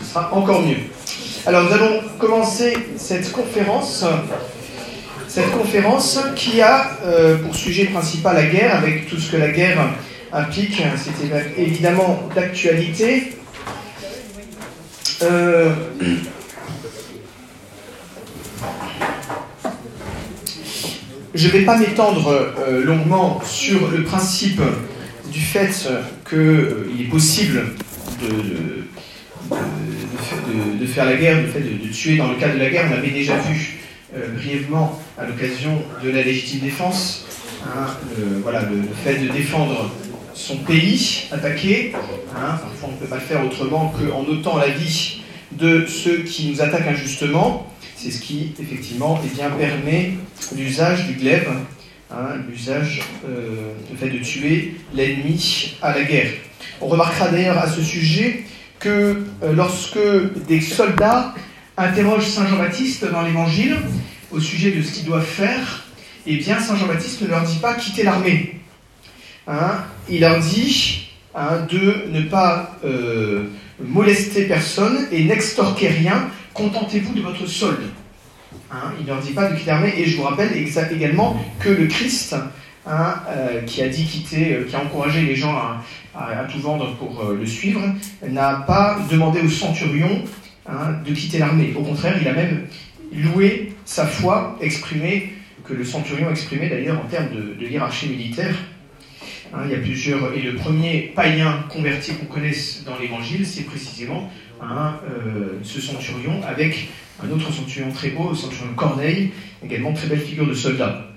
ce sera encore mieux. Alors nous allons commencer cette conférence, cette conférence qui a euh, pour sujet principal la guerre, avec tout ce que la guerre implique. C'était évidemment d'actualité. Euh, je ne vais pas m'étendre euh, longuement sur le principe du fait qu'il est possible de, faire la guerre, le fait de, tuer dans le cadre de la guerre. On l'avait déjà vu euh, brièvement à l'occasion de la légitime défense. Hein, voilà, le, fait de défendre son pays attaqué. Hein, parfois, on ne peut pas le faire autrement qu'en notant la vie de ceux qui nous attaquent injustement. C'est ce qui, effectivement, eh bien, permet l'usage du glaive, hein, l'usage, euh, le fait de tuer l'ennemi à la guerre. On remarquera d'ailleurs à ce sujet que euh, lorsque des soldats interrogent Saint Jean-Baptiste dans l'Évangile au sujet de ce qu'ils doivent faire, eh bien Saint Jean-Baptiste ne leur dit pas quitter l'armée. Hein, il leur dit hein, de ne pas euh, molester personne et n'extorquer rien, contentez-vous de votre solde. Hein, il ne leur dit pas de quitter l'armée, et je vous rappelle également que le Christ, euh, qui a dit quitter, qui a encouragé les gens à, tout vendre pour euh, le suivre, n'a pas demandé au centurion hein, de quitter l'armée. Au contraire, il a même loué sa foi, exprimé, que le centurion exprimait d'ailleurs en termes de, hiérarchie militaire. Hein, il y a plusieurs. Et le premier païen converti qu'on connaisse dans l'évangile, c'est précisément hein, euh, ce centurion avec un autre centurion très beau, le centurion Corneille, également très belle figure de soldat.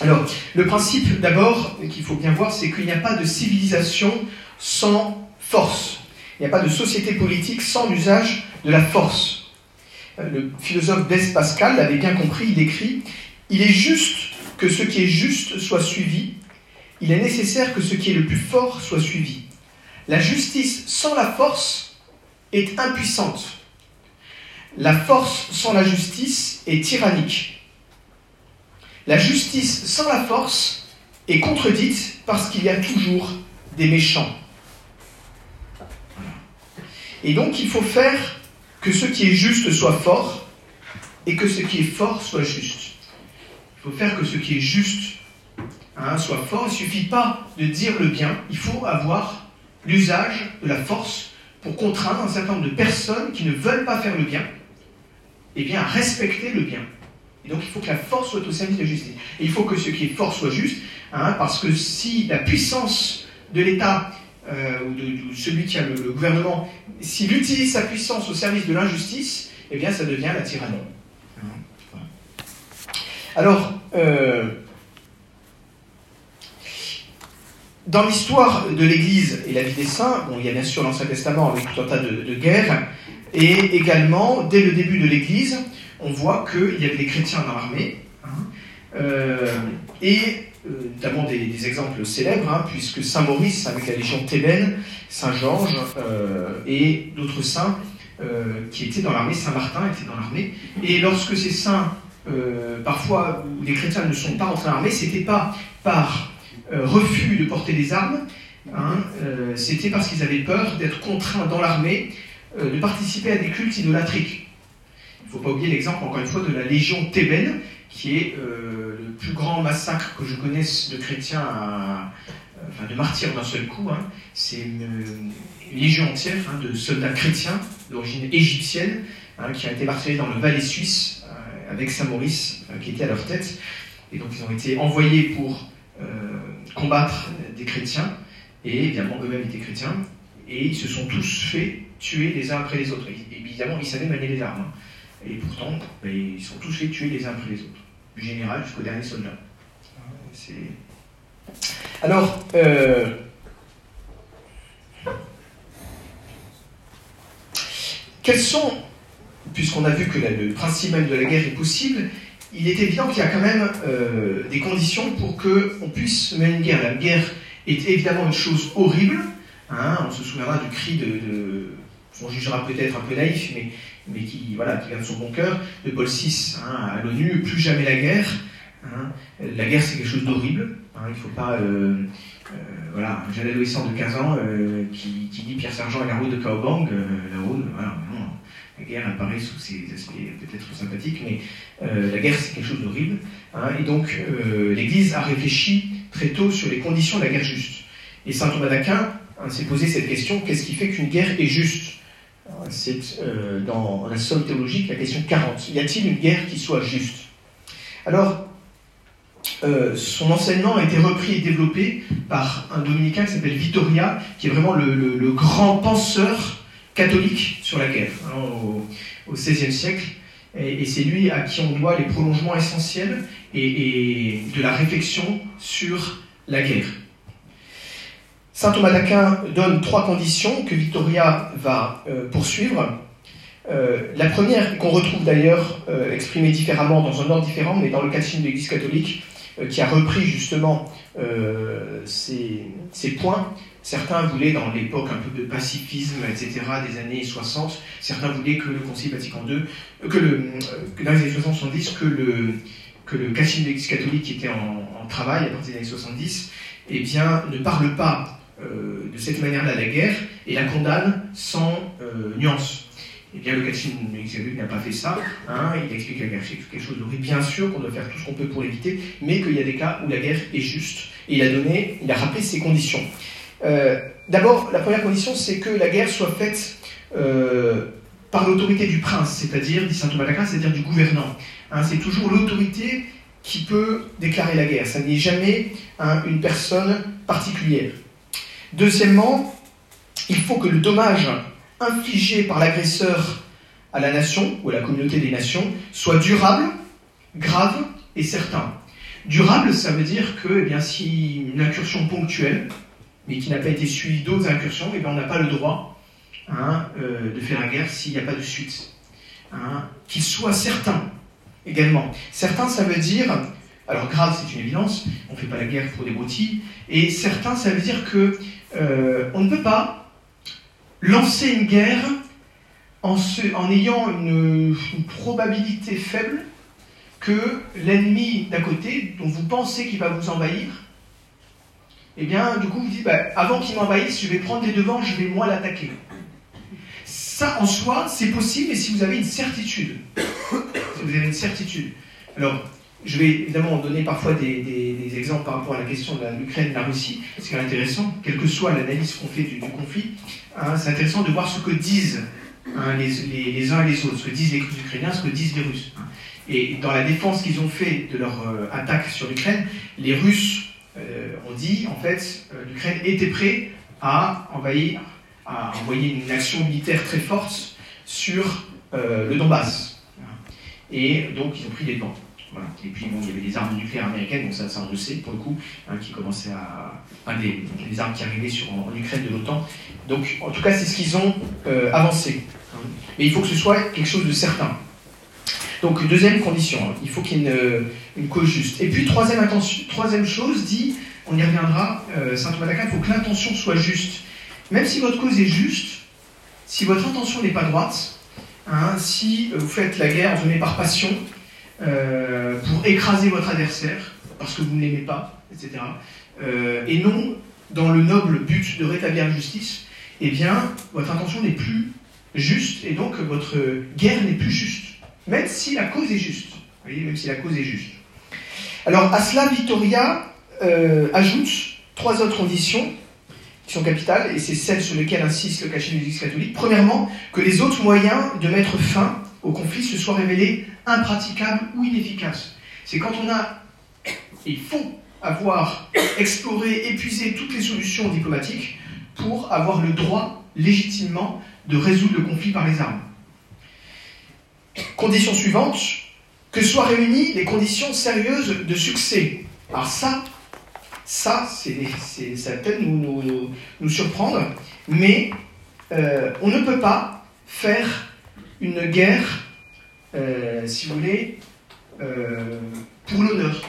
Alors, le principe d'abord qu'il faut bien voir, c'est qu'il n'y a pas de civilisation sans force. Il n'y a pas de société politique sans l'usage de la force. Euh, le philosophe Blaise Pascal l'avait bien compris, il écrit Il est juste que ce qui est juste soit suivi, il est nécessaire que ce qui est le plus fort soit suivi. La justice sans la force est impuissante. La force sans la justice est tyrannique. La justice sans la force est contredite parce qu'il y a toujours des méchants. Et donc il faut faire que ce qui est juste soit fort et que ce qui est fort soit juste. Il faut faire que ce qui est juste hein, soit fort. Il ne suffit pas de dire le bien, il faut avoir l'usage de la force pour contraindre un certain nombre de personnes qui ne veulent pas faire le bien, eh bien, à respecter le bien. Et donc il faut que la force soit au service de la justice. Et il faut que ce qui est fort soit juste, hein, parce que si la puissance de l'État euh, ou de, celui qui a le, gouvernement, s'il utilise sa puissance au service de l'injustice, eh bien ça devient la tyrannie. Hein, Alors, euh, dans l'histoire de l'Église et la vie des saints, bon, il y a bien sûr l'Ancien Testament avec tout un tas de, de guerres, et également, dès le début de l'Église, on voit qu'il y avait des chrétiens dans l'armée, hein, euh, et euh, notamment des, exemples célèbres, hein, puisque Saint Maurice avec la légion thébaine, Saint Georges euh, et d'autres saints qui étaient dans l'armée, Saint Martin était dans l'armée, et lorsque ces saints, parfois, où les chrétiens ne sont pas entrés dans l'armée, c'était pas par refus de porter des armes, hein, c'était parce qu'ils avaient peur d'être contraints dans l'armée de participer à des cultes idolâtriques. Il ne faut pas oublier l'exemple, encore une fois, de la Légion thébaine, qui est euh, le plus grand massacre que je connaisse de chrétiens, enfin de martyrs d'un seul coup. Hein. C'est une, légion entière hein, de soldats chrétiens d'origine égyptienne hein, qui a été martyrisés dans le Valais suisse euh, avec Saint Maurice euh, qui était à leur tête. Et donc ils ont été envoyés pour combattre des chrétiens, et évidemment eux-mêmes étaient chrétiens, et ils se sont tous fait tuer les uns après les autres. Évidemment, ils savaient manier les armes. Et pourtant, ben, ils sont tous fait tuer les uns après les autres, du général jusqu'au dernier soldat. Alors, euh, quels sont, puisqu'on a vu que le principe même de la guerre est possible, il est évident qu'il y a quand même euh, des conditions pour qu'on puisse mener une guerre. La guerre est évidemment une chose horrible. Hein, on se souviendra du cri de, on jugera peut-être un peu naïf, mais mais qui, voilà, qui vient de son bon cœur, de Paul VI hein, à l'ONU, plus jamais la guerre. Hein. La guerre, c'est quelque chose d'horrible. Hein. il ne faut pas, euh, voilà, un jeune adolescent de 15 ans qui, dit Pierre Sergent et la route de Kaobang, la route, voilà, la guerre apparaît sous ses aspects peut-être sympathiques, mais la guerre c'est quelque chose d'horrible. Et donc l'Église a réfléchi très tôt sur les conditions de la guerre juste. Et saint Thomas d'Aquin s'est posé cette question qu'est-ce qui fait qu'une guerre est juste? C'est euh, dans la somme théologique la question 40. Y a-t-il une guerre qui soit juste? Alors, euh, son enseignement a été repris et développé par un dominicain qui s'appelle Vittoria, qui est vraiment le, grand penseur catholique sur la guerre hein, au XVIe siècle. Et, c'est lui à qui on doit les prolongements essentiels et de la réflexion sur la guerre. Saint Thomas d'Aquin donne trois conditions que Victoria va euh, poursuivre. Euh, la première, qu'on retrouve d'ailleurs euh, exprimée différemment, dans un ordre différent, mais dans le catéchisme de l'Église catholique, qui a repris justement ces, points. Certains voulaient, dans l'époque un peu de pacifisme, etc., des années 60, certains voulaient que le Concile Vatican II, que, dans les années 70, que le, que le catéchisme de l'Église catholique qui était en, en, travail à partir des années 70, eh bien, ne parle pas euh, de cette manière-là la guerre et la condamne sans euh, nuance. Eh bien, le catéchisme n'a pas fait ça. Hein, il explique la guerre c'est quelque chose d'horrible. Bien sûr qu'on doit faire tout ce qu'on peut pour l'éviter, mais qu'il y a des cas où la guerre est juste. Et il a donné, il a rappelé ses conditions. Euh, d'abord, la première condition, c'est que la guerre soit faite par l'autorité du prince, c'est-à-dire, dit saint Thomas d'Aquin, c'est-à-dire du gouvernant. Hein, c'est toujours l'autorité qui peut déclarer la guerre. Ça n'est jamais hein, une personne particulière. Deuxièmement, il faut que le dommage infligé par l'agresseur à la nation ou à la communauté des nations soit durable, grave et certain. Durable, ça veut dire que eh bien, si une incursion ponctuelle, mais qui n'a pas été suivie d'autres incursions, eh bien, on n'a pas le droit hein, euh, de faire la guerre s'il n'y a pas de suite. Hein. Qu'il soit certain également. Certain, ça veut dire alors grave, c'est une évidence, on ne fait pas la guerre pour des broutilles. Et certain, ça veut dire que euh, on ne peut pas lancer une guerre en, ayant une, probabilité faible que l'ennemi d'à côté, dont vous pensez qu'il va vous envahir, eh bien, du coup, vous dites, bah, avant qu'il m'envahisse, je vais prendre les devants, je vais moi l'attaquer. Ça, en soi, c'est possible, mais si vous avez une certitude. si vous avez une certitude. Alors, je vais évidemment donner parfois des, exemples par rapport à la question de l'Ukraine et de la Russie. C'est intéressant, quelle que soit l'analyse qu'on fait du, conflit, hein, c'est intéressant de voir ce que disent hein, les, uns et les autres, ce que disent les Ukrainiens, ce que disent les Russes. Hein. Et dans la défense qu'ils ont fait de leur euh, attaque sur l'Ukraine, les Russes euh, ont dit, en fait, euh, l'Ukraine était prête à à envoyer une action militaire très forte sur le Donbass. Et donc, ils ont pris les devants. Et puis, bon, il y avait des armes nucléaires américaines, donc ça, ça on pour le coup, hein, qui commençaient à. Enfin, des, armes qui arrivaient sur, en, Ukraine de l'OTAN. Donc, en tout cas, c'est ce qu'ils ont euh, avancé. Hein. Mais il faut que ce soit quelque chose de certain. Donc, deuxième condition, hein, il faut qu'il y ait une, une, cause juste. Et puis, troisième, attention, troisième chose, dit, on y reviendra, euh, Saint Thomas d'Aquin, il faut que l'intention soit juste. Même si votre cause est juste, si votre intention n'est pas droite, si vous faites la guerre en par passion, euh, pour écraser votre adversaire, parce que vous ne l'aimez pas, etc. Euh, et non dans le noble but de rétablir la justice, eh bien, votre intention n'est plus juste, et donc votre guerre n'est plus juste, même si la cause est juste. Vous voyez, même si la cause est juste. Alors, à cela, Victoria euh, ajoute trois autres conditions qui sont capitales, et c'est celles sur lesquelles insiste le cachet du catholique. Premièrement, que les autres moyens de mettre fin au conflit se soient révélés impraticable ou inefficace. C'est quand on a, il faut avoir exploré, épuisé toutes les solutions diplomatiques pour avoir le droit légitimement de résoudre le conflit par les armes. Condition suivante, que soient réunies les conditions sérieuses de succès. Alors ça, ça, c'est, ça peut nous, nous, nous, surprendre, mais euh, on ne peut pas faire une guerre euh, si vous voulez, euh, pour l'honneur.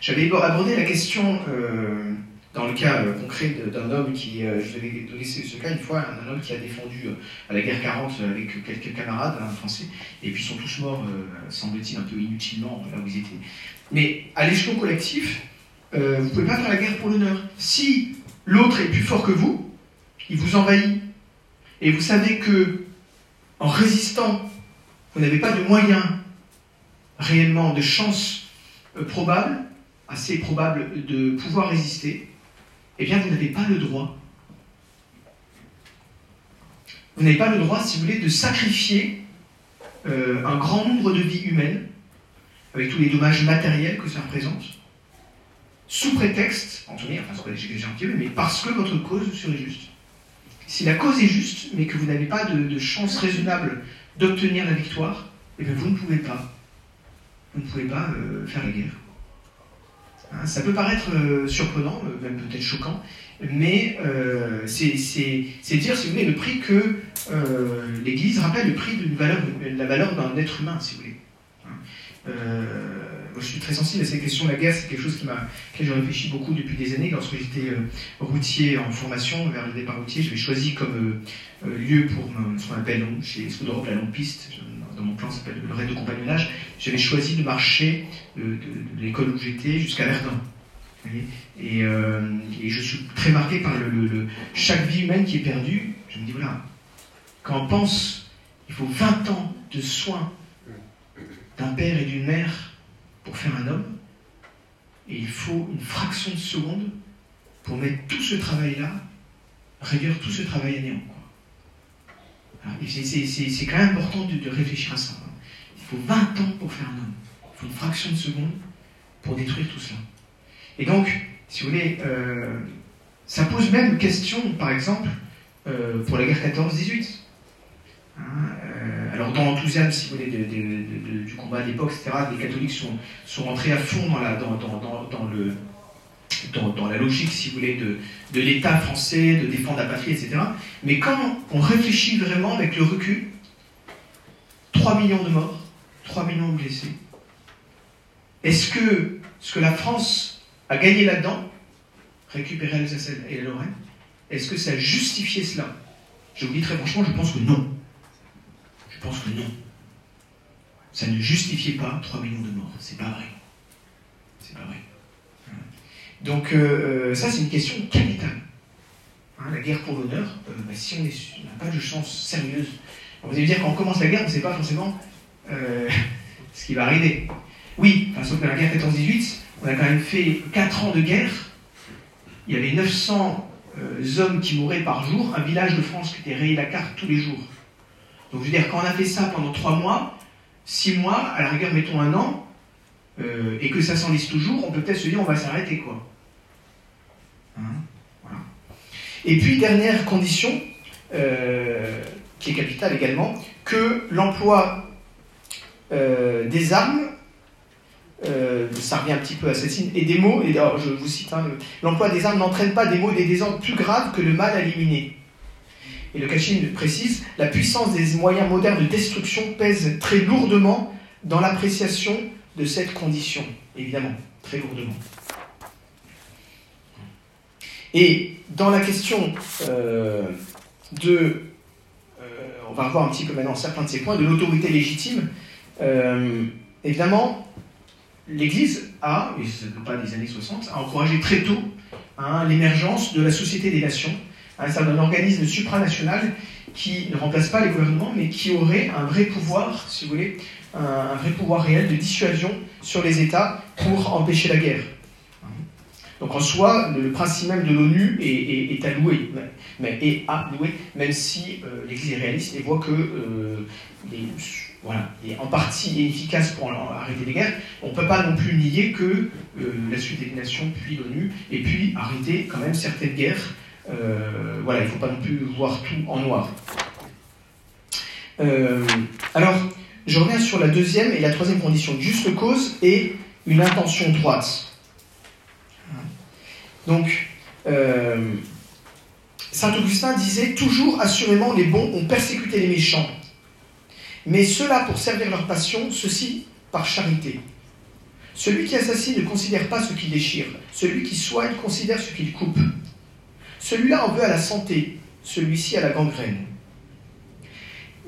J'avais abordé la question euh, dans le cas concret d'un homme qui, je vous avais donné ce, cas une fois, un, homme qui a défendu à la guerre 40 avec quelques camarades un français, et puis ils sont tous morts, semble-t-il, un peu inutilement là où ils étaient. Mais à l'échelon collectif, vous ne pouvez pas faire la guerre pour l'honneur. Si l'autre est plus fort que vous, il vous envahit. Et vous savez que en résistant, vous n'avez pas de moyens réellement, de chance euh, probable, assez probable de pouvoir résister, eh bien vous n'avez pas le droit. Vous n'avez pas le droit, si vous voulez, de sacrifier euh, un grand nombre de vies humaines, avec tous les dommages matériels que ça représente, sous prétexte, Anthony, enfin, j'ai un mais parce que votre cause serait juste. Si la cause est juste, mais que vous n'avez pas de, chance raisonnable d'obtenir la victoire, eh bien vous ne pouvez pas. Vous ne pouvez pas euh, faire la guerre. Hein, ça peut paraître euh, surprenant, euh, même peut-être choquant, mais c'est dire, si vous voulez, le prix que l'Église rappelle le prix de la valeur d'un être humain, si vous voulez. Hein, je suis très sensible à cette question. La guerre, c'est quelque chose qui m'a, que j'ai réfléchi beaucoup depuis des années. Lorsque j'étais euh, routier en formation, vers le départ routier, j'avais choisi comme euh, euh, lieu pour ce qu'on appelle chez Sud la longue piste. Dans mon plan, ça s'appelle le raid de compagnonnage. J'avais choisi de marcher de, l'école où j'étais jusqu'à Verdun. Et, je suis très marqué par le, chaque vie humaine qui est perdue. Je me dis, voilà, quand on pense, il faut 20 ans de soins d'un père et d'une mère pour faire un homme, et il faut une fraction de seconde pour mettre tout ce travail-là, réduire tout ce travail à néant. C'est quand même important de, réfléchir à ça. Hein. Il faut 20 ans pour faire un homme. Il faut une fraction de seconde pour détruire tout cela. Et donc, si vous voulez, euh, ça pose même question, par exemple, euh, pour la guerre 14-18. Hein, euh, alors dans l'enthousiasme, si vous voulez, du combat à l'époque, etc., les catholiques sont, sont rentrés à fond dans la, dans, le, dans, la logique, si vous voulez, de, de l'État français, de défendre la patrie, etc. Mais quand on réfléchit vraiment avec le recul, 3 millions de morts, 3 millions de blessés, est-ce que ce que la France a gagné là-dedans, récupérer Alsace et la Lorraine, est-ce que ça a justifié cela? Je vous dis très franchement, je pense que non. Je pense que non. Ça ne justifiait pas 3 millions de morts. C'est pas vrai. C'est pas vrai. Hein. Donc, euh, euh, ça, c'est une question capitale. Hein, la guerre pour l'honneur, euh, bah, si on n'a pas de chance sérieuse, vous allez dire, quand on commence la guerre, on ne sait pas forcément ce qui va arriver. Oui, sauf que la guerre 14-18, on a quand même fait 4 ans de guerre. Il y avait 900 hommes qui mouraient par jour, un village de France qui était rayé la carte tous les jours. Donc je veux dire, quand on a fait ça pendant trois mois, six mois, à la rigueur, mettons un an, euh, et que ça s'enlise toujours, on peut peut-être se dire on va s'arrêter quoi. Hein, voilà. Et puis, dernière condition, euh, qui est capitale également, que l'emploi euh, des armes, ça revient un petit peu à Cécile, et des mots, et je vous cite, hein, l'emploi des armes n'entraîne pas des mots et des désordres plus graves que le mal à éliminer. Et le Kachin précise, la puissance des moyens modernes de destruction pèse très lourdement dans l'appréciation de cette condition, évidemment, très lourdement. Et dans la question euh, de, euh, on va revoir un petit peu maintenant certains de ces points, de l'autorité légitime, euh, évidemment, l'Église a, et ce n'est pas des années 60, a encouragé très tôt hein, l'émergence de la Société des Nations, c'est un organisme supranational qui ne remplace pas les gouvernements, mais qui aurait un vrai pouvoir, si vous voulez, un, vrai pouvoir réel de dissuasion sur les États pour empêcher la guerre. Donc en soi, le, principe même de l'ONU est, est, alloué, mais, est alloué, même si euh, l'Église est réaliste et voit que euh, voilà, est en partie efficace pour arrêter les guerres. On ne peut pas non plus nier que euh, la suite des Nations, puis l'ONU, et puis arrêter quand même certaines guerres euh, voilà, il ne faut pas non plus voir tout en noir. Euh, alors, je reviens sur la deuxième et la troisième condition. Juste cause et une intention droite. Donc, euh, Saint Augustin disait toujours assurément les bons ont persécuté les méchants, mais cela pour servir leur passion, ceci par charité. Celui qui assassine ne considère pas ce qu'il déchire, celui qui soigne considère ce qu'il coupe. Celui-là en veut à la santé, celui-ci à la gangrène.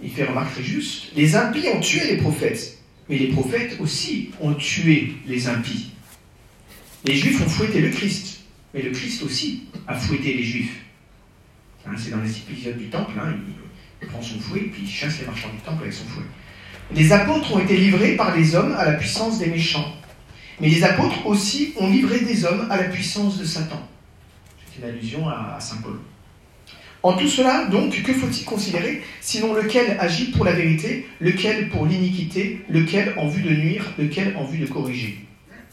Il fait remarque très juste, les impies ont tué les prophètes, mais les prophètes aussi ont tué les impies. Les Juifs ont fouetté le Christ, mais le Christ aussi a fouetté les Juifs. Hein, c'est dans les épisodes du temple, hein, il prend son fouet, puis il chasse les marchands du temple avec son fouet. Les apôtres ont été livrés par les hommes à la puissance des méchants. Mais les apôtres aussi ont livré des hommes à la puissance de Satan. Une allusion à, Saint Paul. En tout cela, donc, que faut-il considérer sinon lequel agit pour la vérité, lequel pour l'iniquité, lequel en vue de nuire, lequel en vue de corriger?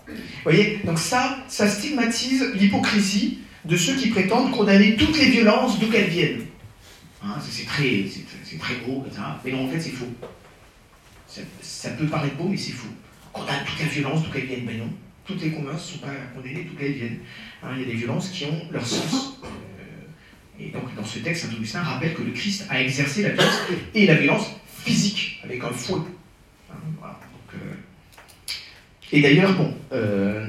Vous voyez, donc ça, ça stigmatise l'hypocrisie de ceux qui prétendent condamner toutes les violences d'où qu'elles viennent. Hein, c'est très, très gros, mais non, en fait, c'est faux. Ça, peut paraître beau, mais c'est faux. Condamne toute la violence d'où qu'elles viennent, ben non. Toutes les violences ne sont pas condamnées d'où qu'elles viennent. Hein, il y a des violences qui ont leur sens. Euh, et donc, dans ce texte, Saint Augustin rappelle que le Christ a exercé la violence et la violence physique, avec un fouet. Hein, euh, et d'ailleurs, euh,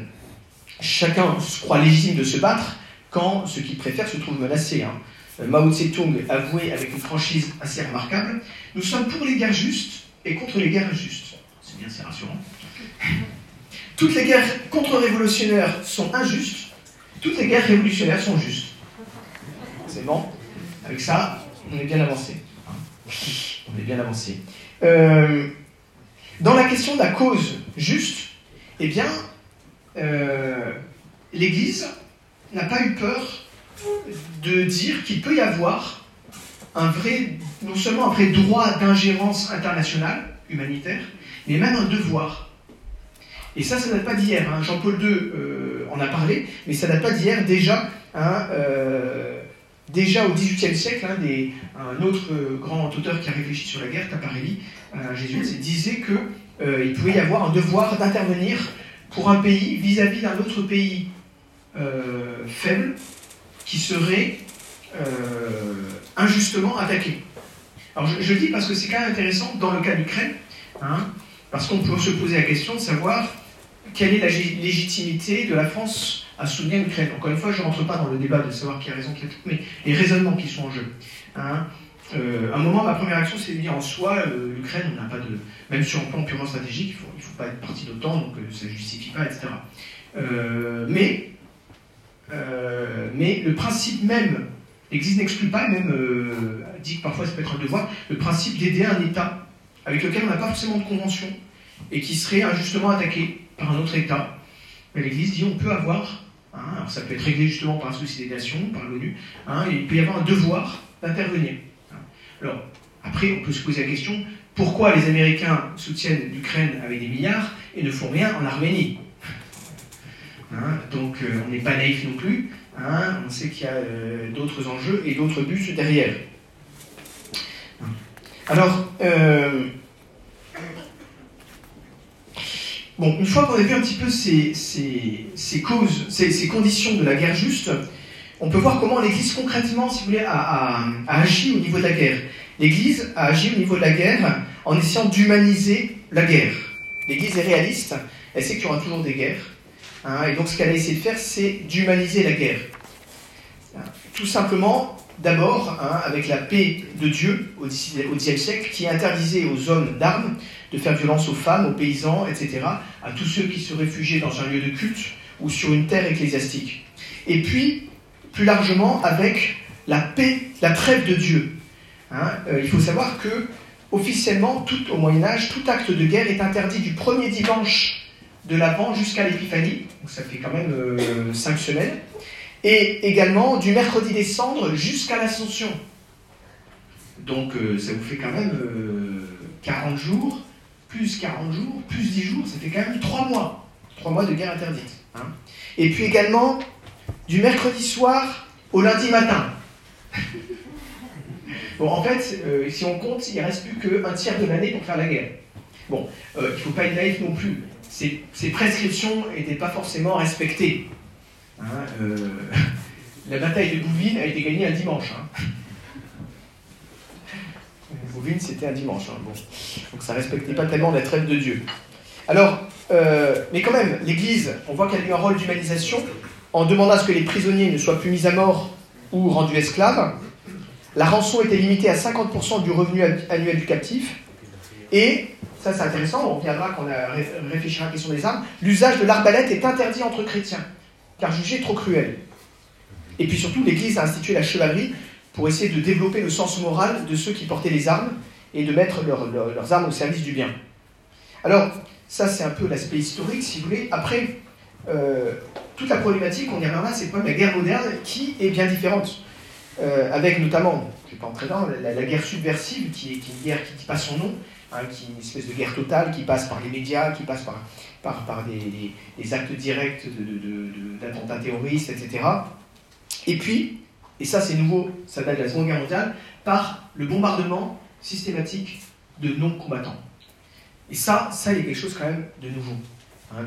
chacun se croit légitime de se battre quand ce qu'il préfère se trouve menacé. Hein. Mao Tse-tung avouait avec une franchise assez remarquable Nous sommes pour les guerres justes et contre les guerres injustes. C'est bien, c'est rassurant. Toutes les guerres contre-révolutionnaires sont injustes, toutes les guerres révolutionnaires sont justes. C'est bon? Avec ça, on est bien avancé. On est bien avancé. Euh, dans la question de la cause juste, eh bien, euh, l'Église n'a pas eu peur de dire qu'il peut y avoir un vrai, non seulement un vrai droit d'ingérence internationale, humanitaire, mais même un devoir. Et ça, ça date pas d'hier. Hein. Jean-Paul II euh, en a parlé, mais ça date pas d'hier. Déjà, hein, euh, déjà au XVIIIe siècle, hein, un autre euh, grand auteur qui a réfléchi sur la guerre, Taparelli, un jésuite, disait qu'il pouvait y avoir un devoir d'intervenir pour un pays vis-à-vis d'un autre pays faible qui serait injustement attaqué. Alors je, je, dis parce que c'est quand même intéressant dans le cas d'Ukraine, parce qu'on peut se poser la question de savoir quelle est la légitimité de la France à soutenir l'Ukraine? Encore une fois, je ne rentre pas dans le débat de savoir qui a raison, qui a tout, mais les raisonnements qui sont en jeu. Hein. Euh, à un moment, ma première action, c'est de dire en soi, euh, l'Ukraine, on n'a pas de. Même sur un plan purement stratégique, il ne faut, pas être parti d'OTAN, donc euh, ça ne justifie pas, etc. mais, mais le principe même L'Église n'exclut pas, même dit que parfois ça peut être un devoir, le principe d'aider un État avec lequel on n'a pas forcément de convention et qui serait injustement attaqué par un autre État. Mais l'Église dit on peut avoir, hein, alors ça peut être réglé justement par un souci des nations, par l'ONU, hein, il peut y avoir un devoir d'intervenir. Hein. Alors, après, on peut se poser la question pourquoi les Américains soutiennent l'Ukraine avec des milliards et ne font rien en Arménie? Donc, euh, on n'est pas naïf non plus. Hein, on sait qu'il y a euh, d'autres enjeux et d'autres buts derrière. Alors, euh, bon, une fois qu'on a vu un petit peu ces, causes, ces, conditions de la guerre juste, on peut voir comment l'Église concrètement, si vous voulez, a, agi au niveau de la guerre. L'Église a agi au niveau de la guerre en essayant d'humaniser la guerre. L'Église est réaliste, elle sait qu'il y aura toujours des guerres, Hein, et donc ce qu'elle a essayé de faire, c'est d'humaniser la guerre. Tout simplement, d'abord, hein, avec la paix de Dieu au Xe siècle, qui interdisait aux hommes d'armes de faire violence aux femmes, aux paysans, etc., à tous ceux qui se réfugiaient dans un lieu de culte ou sur une terre ecclésiastique. Et puis, plus largement, avec la paix, la trêve de Dieu. Hein, euh, il faut savoir que, officiellement, au Moyen Âge, tout acte de guerre est interdit du premier dimanche de l'Avent jusqu'à l'Épiphanie, donc ça fait quand même euh, cinq semaines, et également du mercredi des cendres jusqu'à l'Ascension. Donc euh, ça vous fait quand même 40 euh, jours, plus 40 jours, plus 10 jours, ça fait quand même 3 mois. 3 mois de guerre interdite. Hein. Et puis également du mercredi soir au lundi matin. bon, en fait, si on compte, il ne reste plus qu'un tiers de l'année pour faire la guerre. Bon, il ne faut pas être naïf non plus ces, prescriptions n'étaient pas forcément respectées. Hein, euh, la bataille de Bouvines a été gagnée un dimanche. Hein. Bouvines, c'était un dimanche. Hein, Donc ça ne respectait pas tellement la trêve de Dieu. Alors, euh, mais quand même, l'Église, on voit qu'elle a eu un rôle d'humanisation en demandant à ce que les prisonniers ne soient plus mis à mort ou rendus esclaves. La rançon était limitée à 50% du revenu annuel du captif. Et ça c'est intéressant, on reviendra quand on réfléchira à la question des armes, l'usage de l'arbalète est interdit entre chrétiens. car jugée trop cruelle. Et puis surtout, l'Église a institué la chevalerie pour essayer de développer le sens moral de ceux qui portaient les armes et de mettre leurs armes au service du bien. Alors, ça c'est un peu l'aspect historique, si vous voulez. Après, euh, toute la problématique, on y reviendra, c'est quand même la guerre moderne qui est bien différente. Euh, avec notamment, je ne vais pas entrer dans, la, guerre subversive, qui est, une guerre qui, passe son nom, hein, qui est une espèce de guerre totale, qui passe par les médias, qui passe par, par, des, actes directs d'attentats terroristes, etc. Et puis, et ça c'est nouveau, ça date de la Seconde Guerre mondiale, par le bombardement systématique de non-combattants. Et ça, ça, il y a quelque chose quand même de nouveau. Hein,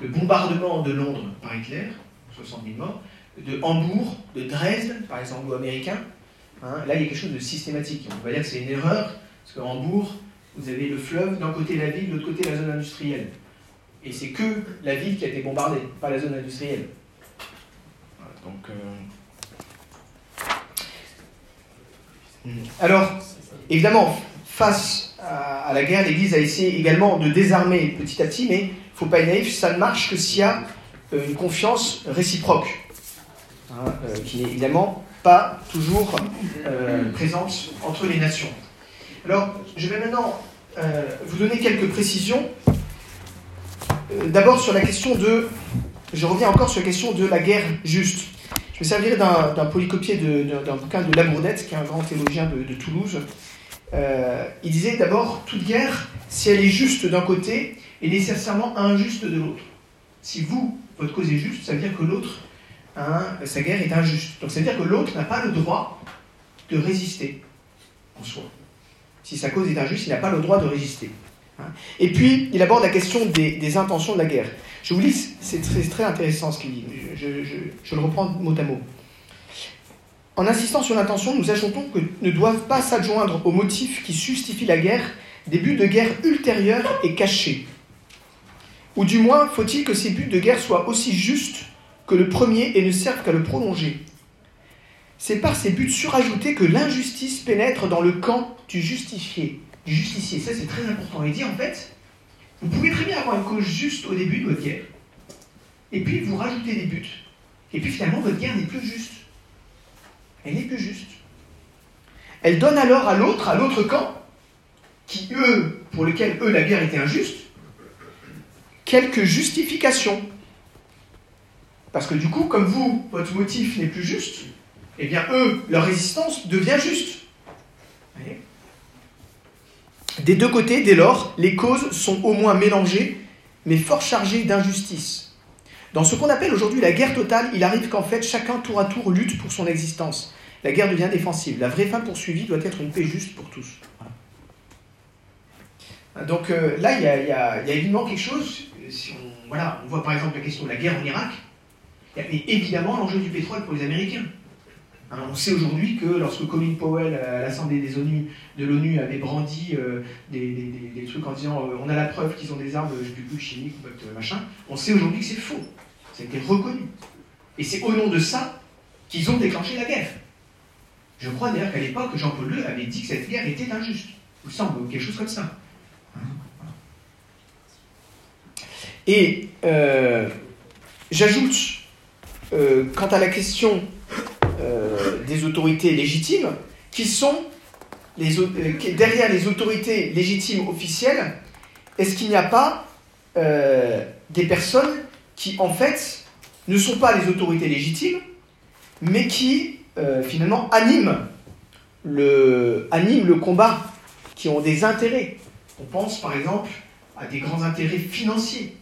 le, bombardement de Londres par Hitler, 60 000 morts, de Hambourg, de Dresde, par exemple, anglo-américain, hein, là, il y a quelque chose de systématique. On va dire que c'est une erreur, parce qu'à Hambourg, vous avez le fleuve, d'un côté la ville, de l'autre côté la zone industrielle. Et c'est que la ville qui a été bombardée, pas la zone industrielle. donc, euh, Alors, évidemment, face à, la guerre, l'Église a essayé également de désarmer petit à petit, mais il ne faut pas être naïf, ça ne marche que s'il y a euh, une confiance réciproque, hein, euh, qui n'est évidemment pas toujours présente entre les nations. Alors, je vais maintenant vous donner quelques précisions euh, d'abord sur la question de. Je reviens encore sur la question de la guerre juste. Je me servirai d'un polycopier d'un bouquin de Labourdette, qui est un grand théologien de, Toulouse. Euh, il disait d'abord toute guerre, si elle est juste d'un côté, est nécessairement injuste de l'autre. Si vous, votre cause est juste, ça veut dire que l'autre, hein, sa guerre est injuste. Donc ça veut dire que l'autre n'a pas le droit de résister en soi. Si sa cause est injuste, il n'a pas le droit de résister. Et puis, il aborde la question des, intentions de la guerre. Je vous lis, c'est très, intéressant ce qu'il dit. Je, le reprends mot à mot. En insistant sur l'intention, nous ajoutons que ne doivent pas s'adjoindre aux motifs qui justifient la guerre des buts de guerre ultérieurs et cachés. Ou du moins, faut-il que ces buts de guerre soient aussi justes que le premier et ne servent qu'à le prolonger. C'est par ces buts surajoutés que l'injustice pénètre dans le camp du justifié du justicier. Ça, c'est très important. Il dit en fait, vous pouvez très bien avoir une cause juste au début de votre guerre, et puis vous rajoutez des buts. Et puis finalement, votre guerre n'est plus juste. Elle n'est plus juste. Elle donne alors à l'autre, à l'autre camp, qui eux, pour lesquels eux la guerre était injuste, quelques justifications. Parce que du coup, comme vous, votre motif n'est plus juste, eh bien eux, leur résistance devient juste. Vous voyez? Des deux côtés, dès lors, les causes sont au moins mélangées, mais fort chargées d'injustice. Dans ce qu'on appelle aujourd'hui la guerre totale, il arrive qu'en fait chacun tour à tour lutte pour son existence. La guerre devient défensive. La vraie fin poursuivie doit être une paix juste pour tous. Donc euh, là, il y, a, évidemment quelque chose. Si on, voilà, on voit par exemple la question de la guerre en Irak. Il y évidemment l'enjeu du pétrole pour les Américains. Hein, on sait aujourd'hui que lorsque Colin Powell, à l'Assemblée des ONU, de l'ONU, avait brandi euh, des, trucs en disant euh, on a la preuve qu'ils ont des armes, je plus chimiques ou machin, on sait aujourd'hui que c'est faux. Ça a été reconnu. Et c'est au nom de ça qu'ils ont déclenché la guerre. Je crois d'ailleurs qu'à l'époque, Jean-Paul II avait dit que cette guerre était injuste. Il me semble, quelque chose comme ça. Et euh, j'ajoute, quant à la question euh, des autorités légitimes, qui sont euh, derrière les autorités légitimes officielles, est-ce qu'il n'y a pas euh, des personnes qui, en fait, ne sont pas les autorités légitimes, mais qui, finalement, animent le, animent le combat, qui ont des intérêts? On pense, par exemple, à des grands intérêts financiers.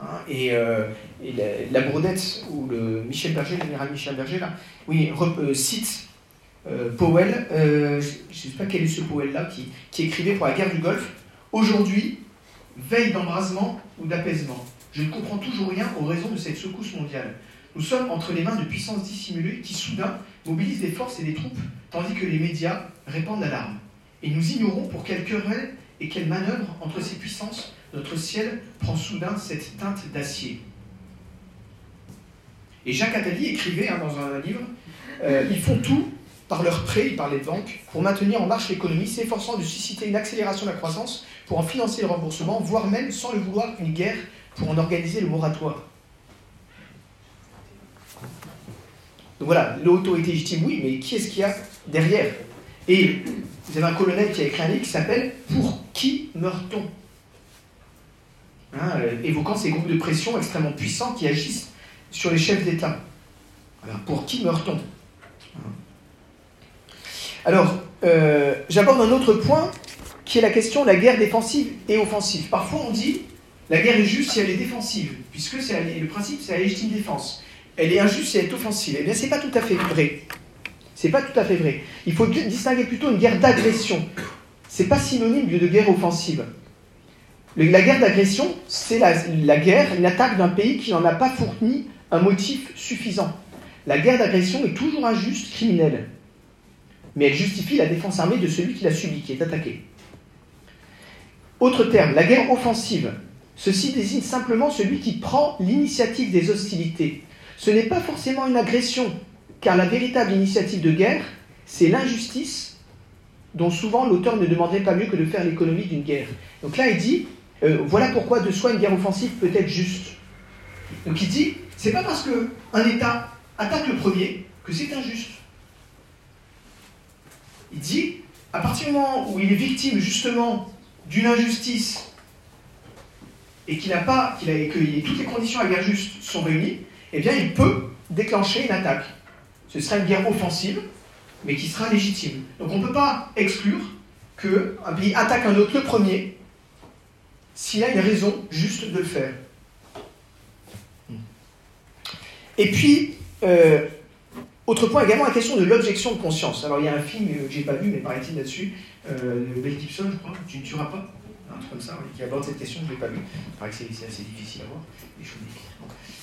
Hein, et, la, Bourdette, ou le Michel Berger, général Michel Berger, là, oui, euh, cite euh, Powell, euh, je ne sais pas quel est ce Powell-là, qui, qui, écrivait pour la guerre du Golfe Aujourd'hui, veille d'embrasement ou d'apaisement. Je ne comprends toujours rien aux raisons de cette secousse mondiale. Nous sommes entre les mains de puissances dissimulées qui, soudain, mobilisent des forces et des troupes, tandis que les médias répandent l'alarme. Et nous ignorons pour quelle querelle et quelle manœuvre entre ces puissances notre ciel prend soudain cette teinte d'acier. Et Jacques Attali écrivait hein, dans un livre euh, Ils font tout par leurs prêts, par les banques, pour maintenir en marche l'économie, s'efforçant de susciter une accélération de la croissance pour en financer le remboursement, voire même, sans le vouloir, une guerre pour en organiser le moratoire. Donc voilà, l'autorité légitime, oui, mais qui est-ce qu'il y a derrière? Et vous avez un colonel qui a écrit un livre qui s'appelle Pour qui meurt-on? Hein, Évoquant ces groupes de pression extrêmement puissants qui agissent sur les chefs d'État. pour qui meurt-on Alors, euh, j'aborde un autre point qui est la question de la guerre défensive et offensive. Parfois on dit la guerre est juste si elle est défensive, puisque le principe c'est la légitime défense. Elle est injuste si elle est offensive. Eh bien, c'est pas tout à fait vrai. C'est pas tout à fait vrai. Il faut distinguer plutôt une guerre d'agression. C'est pas synonyme de guerre offensive. La guerre d'agression, c'est la, guerre, une attaque d'un pays qui n'en a pas fourni un motif suffisant. La guerre d'agression est toujours injuste, criminelle. Mais elle justifie la défense armée de celui qui l'a subi, qui est attaqué. Autre terme, la guerre offensive. Ceci désigne simplement celui qui prend l'initiative des hostilités. Ce n'est pas forcément une agression, car la véritable initiative de guerre, c'est l'injustice dont souvent l'auteur ne demanderait pas mieux que de faire l'économie d'une guerre. Donc là, il dit, euh, voilà pourquoi de soi une guerre offensive peut être juste. Donc il dit, c'est pas parce qu'un État attaque le premier que c'est injuste. Il dit, à partir du moment où il est victime justement d'une injustice et qu'il n'a pas, qu'il a, que toutes les conditions à guerre juste sont réunies, eh bien, il peut déclencher une attaque. Ce sera une guerre offensive, mais qui sera légitime. Donc, on ne peut pas exclure qu'un pays attaque un autre le premier s'il a une raison juste de le faire. Et puis, euh, autre point également, la question de l'objection de conscience. Alors, il y a un film que j'ai pas vu, mais paraît-il là-dessus, euh, Bell Gibson, je crois, Tu ne tueras pas, un truc comme ça, qui aborde cette question, je ne l'ai pas vu. Il paraît que c'est assez difficile à voir,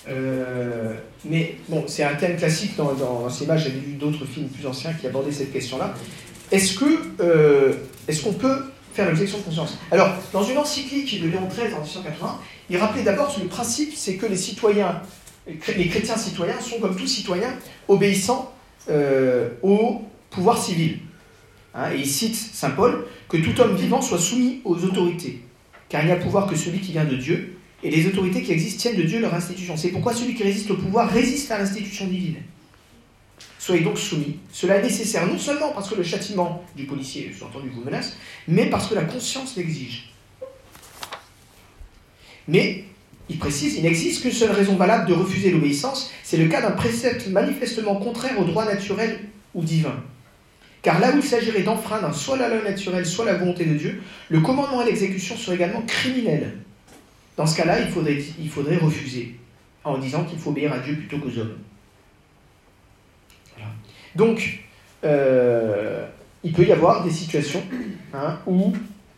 euh, mais bon, c'est un thème classique dans, dans, cinéma. J'avais vu d'autres films plus anciens qui abordaient cette question-là. Est-ce que euh, est-ce qu'on peut faire l'objection de conscience Alors, dans une encyclique de Léon XIII en 1880, il rappelait d'abord que le principe, c'est que les citoyens, les chrétiens citoyens sont comme tous citoyens obéissant euh, au pouvoir civil. Hein, et il cite Saint Paul que tout homme vivant soit soumis aux autorités, car il n'y a pouvoir que celui qui vient de Dieu, et les autorités qui existent tiennent de Dieu leur institution. C'est pourquoi celui qui résiste au pouvoir résiste à l'institution divine. Soyez donc soumis. Cela est nécessaire non seulement parce que le châtiment du policier, sous-entendu, vous menace, mais parce que la conscience l'exige. Mais, il précise, il n'existe qu'une seule raison valable de refuser l'obéissance, c'est le cas d'un précepte manifestement contraire au droit naturel ou divin. Car là où il s'agirait d'enfreindre soit la loi naturelle, soit la volonté de Dieu, le commandement à l'exécution serait également criminel. Dans ce cas-là, il faudrait refuser, en disant qu'il faut obéir à Dieu plutôt qu'aux hommes. Donc, euh, il peut y avoir des situations hein, où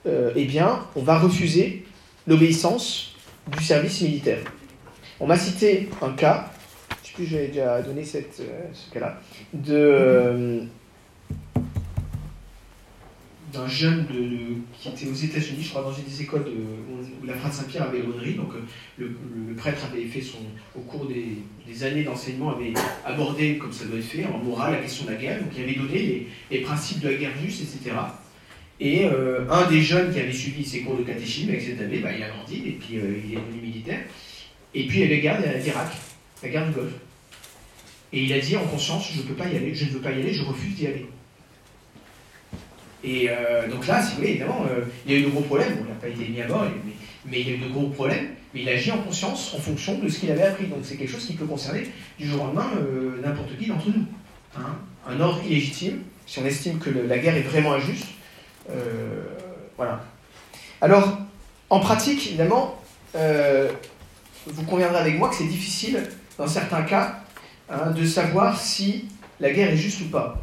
euh, eh bien, on va refuser l'obéissance du service militaire. On m'a cité un cas, je ne sais plus, j'avais déjà donné euh, ce cas-là, de, d'un jeune qui était aux États-Unis, je crois, dans une des écoles où la Frate Saint-Pierre avait l'aumônerie. Donc, euh, le, prêtre avait fait son, au cours des, années d'enseignement, avait abordé, comme ça doit être fait, en morale, la question de la guerre. Donc, il avait donné les, principes de la guerre juste, etc. Et euh, un des jeunes qui avait suivi ses cours de catéchisme avec cette année, bah, il a grandi et puis euh, il est devenu militaire. Et puis, il guerre d'Irak, la guerre du Golfe. Et il a dit en conscience, je ne peux pas y aller, je ne veux pas y aller, je refuse d'y aller. Et euh, donc là, si vous voulez, évidemment, euh, il y a eu de gros problèmes. Bon, il n'a pas été mis à mort, mais, il y a eu de gros problèmes. Mais il agit en conscience en fonction de ce qu'il avait appris. Donc c'est quelque chose qui peut concerner du jour au lendemain euh, n'importe qui d'entre nous. Hein. Un ordre illégitime, si on estime que la guerre est vraiment injuste. voilà. Alors, en pratique, évidemment, vous conviendrez avec moi que c'est difficile, dans certains cas, hein, de savoir si la guerre est juste ou pas.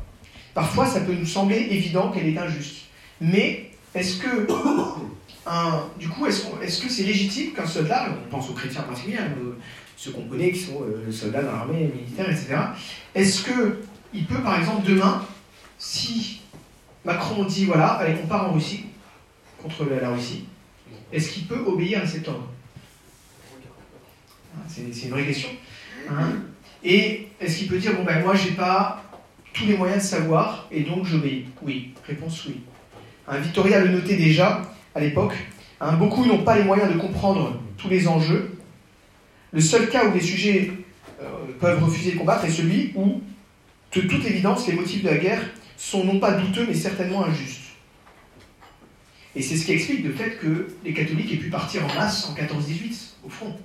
Parfois, ça peut nous sembler évident qu'elle est injuste. Mais est-ce que, du coup, est-ce, que c'est légitime qu'un soldat, on pense aux chrétiens en particulier, hein, ceux qu'on connaît qui sont euh, soldats dans l'armée militaire, etc., est-ce qu'il peut, par exemple, demain, si Macron dit, voilà, allez, on part en Russie, contre la, Russie, est-ce qu'il peut obéir à cet ordre? C'est, une vraie question. Hein. Et est-ce qu'il peut dire, bon ben moi j'ai pas tous les moyens de savoir, et donc j'obéis Oui, réponse oui. Un Victoria le notait déjà à l'époque. Hein, beaucoup n'ont pas les moyens de comprendre tous les enjeux. Le seul cas où les sujets euh, peuvent refuser de combattre est celui où de toute évidence, les motifs de la guerre sont non pas douteux, mais certainement injustes. Et c'est ce qui explique le fait que les catholiques aient pu partir en masse en 14-18, au front.